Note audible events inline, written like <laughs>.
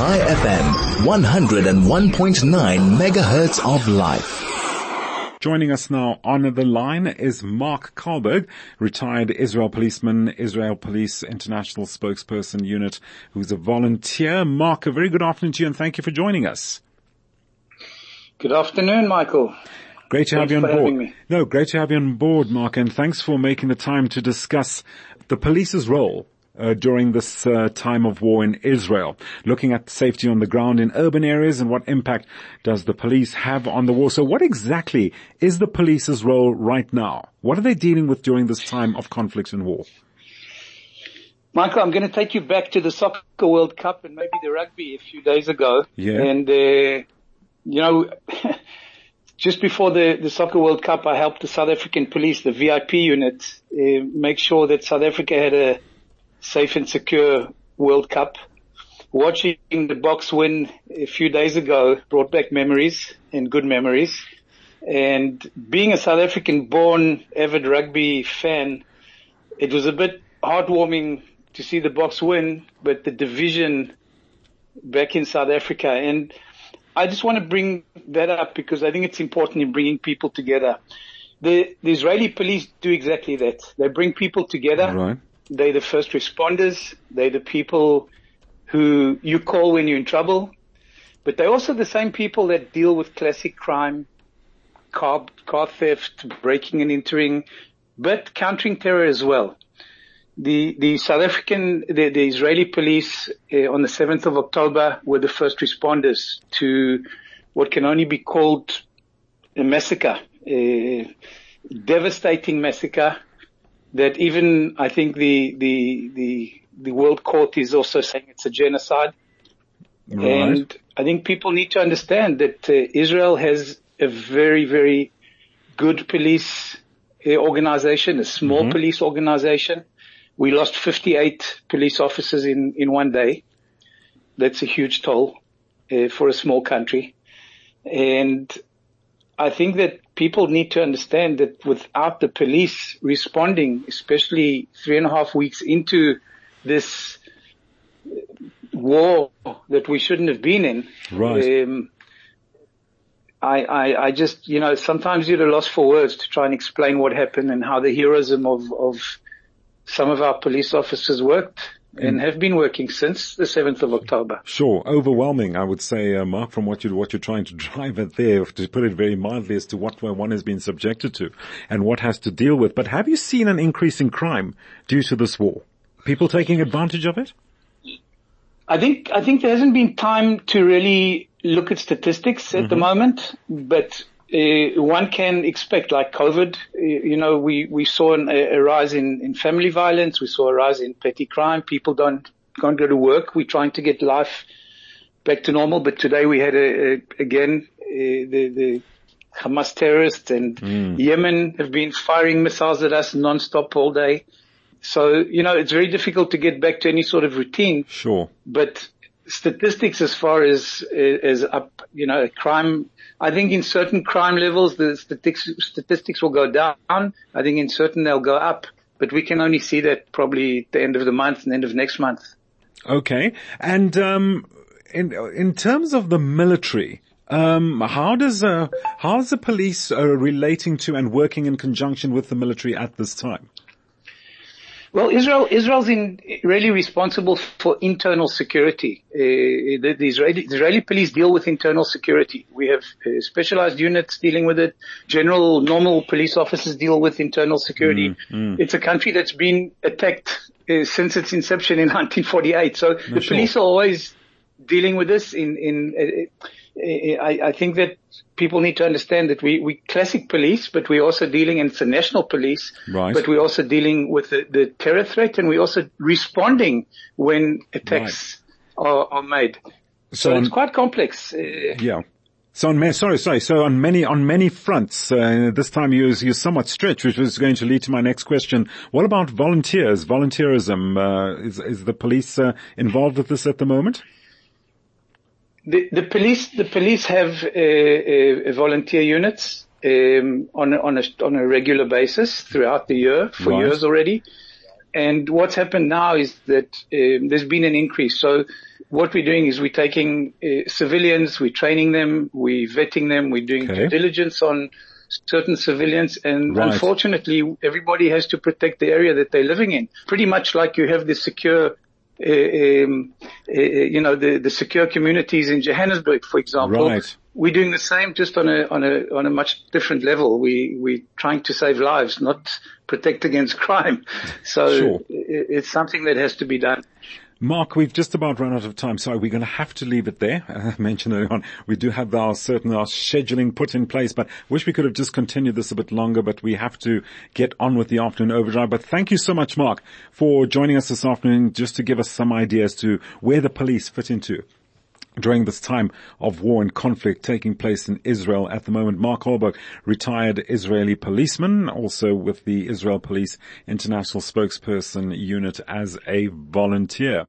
Chai FM, 101.9 megahertz of life. Joining us now on the line is Marc Kahlberg, retired Israel policeman, Israel Police International spokesperson unit, who's a volunteer. Marc, a very good afternoon to you and thank you for joining us. Good afternoon, Michael. Great to Thanks have you on for board. me. No, great to have you on board, Marc, and thanks for making the time to discuss the police's role uh, during this uh, time of war in Israel, looking at safety on the ground in urban areas and what impact does the police have on the war. So what exactly is the police's role right now? What are they dealing with during this time of conflict and war? Michael, I'm going to take you back to the Soccer World Cup and maybe the rugby a few days ago. Yeah. And, uh, you know, <laughs> just before the, the Soccer World Cup, I helped the South African police, the VIP unit, uh, make sure that South Africa had a safe and secure World Cup. Watching the Boks win a few days ago brought back memories and good memories. And being a South African born avid rugby fan, it was a bit heartwarming to see the Boks win, but the division back in South Africa. And I just want to bring that up because I think it's important in bringing people together. The, the Israeli police do exactly that. They bring people together. Right. They're the first responders. They're the people who you call when you're in trouble. But they're also the same people that deal with classic crime, car, car theft, breaking and entering, but countering terror as well. The, the South African, the, the Israeli police uh, on the 7th of October were the first responders to what can only be called a massacre, a devastating massacre that even I think the, the, the, the world court is also saying it's a genocide. Right. And I think people need to understand that uh, Israel has a very, very good police uh, organization, a small police organization. We lost 58 police officers in, in one day. That's a huge toll uh, for a small country. And I think that people need to understand that without the police responding, especially three and a half weeks into this war that we shouldn't have been in, Right. um, I, I, I just, you know, sometimes you're at a loss for words to try and explain what happened and how the heroism of, of some of our police officers worked and have been working since the 7th of October. Sure, overwhelming, I would say, uh, Marc, from what you what you're trying to <laughs> drive at there, to put it very mildly, as to what one has been subjected to and what has to deal with. But have you seen an increase in crime due to this war? People taking advantage of it? I think I think there hasn't been time to really look at statistics at the moment, but uh, one can expect, like COVID, uh, you know, we we saw an, a, a rise in, in family violence, we saw a rise in petty crime. People don't can't go to work. We're trying to get life back to normal, but today we had a, a again uh, the the Hamas terrorists and Yemen have been firing missiles at us non-stop all day. So, you know, it's very difficult to get back to any sort of routine Sure. but statistics as far as as up, you know, crime. I think in certain crime levels the statistics statistics will go down. I think in certain they'll go up, but we can only see that probably at the end of the month and end of next month. Okay. And um, in in terms of the military, um, how does uh, how is the police uh, relating to and working in conjunction with the military at this time? Well, Israel, Israel's in, really responsible for internal security. Uh, the, the, Israeli, the Israeli police deal with internal security. We have uh, specialized units dealing with it. General, normal police officers deal with internal security. It's a country that's been attacked uh, since its inception in <laughs> 1948. So the sure. police are always dealing with this. In, in uh, I, I think that people need to understand that we, we classic police, but we're also dealing, and it's a national police, Right. but we're also dealing with the, the terror threat and we're also responding when attacks are, are made. So, So it's on- quite complex. Uh, Yeah. So on ma- sorry, sorry. So on many on many fronts, uh, this time you you somewhat stretched, which was going to lead to my next question. What about volunteers? Volunteerism uh, is is the police uh, involved with this at the moment? The, the police, the police have uh, uh, volunteer units um, on a, on a on a regular basis throughout the year for Right. years already. And what's happened now is that um, there's been an increase. So what we're doing is we're taking uh, civilians, we're training them, we're vetting them, we're doing Okay. due diligence on certain civilians, and Right. unfortunately, everybody has to protect the area that they're living in. Pretty much like you have the secure. Uh, um, uh, you know the, the secure communities in Johannesburg, for example. Right. We're doing the same, just on a on a on a much different level. We we're trying to save lives, not protect against crime. <laughs> So Sure. i- it's something that has to be done. Marc, we've just about run out of time, so we're going to have to leave it there. <laughs> I mentioned earlier on, we do have our certain our scheduling put in place, but wish we could have just continued this a bit longer, but we have to get on with the afternoon overdrive. But thank you so much, Marc, for joining us this afternoon just to give us some ideas to where the police fit into during this time of war and conflict taking place in Israel at the moment. Marc Kahlberg, retired Israeli policeman, also with the Israel Police International Spokesperson Unit as a volunteer.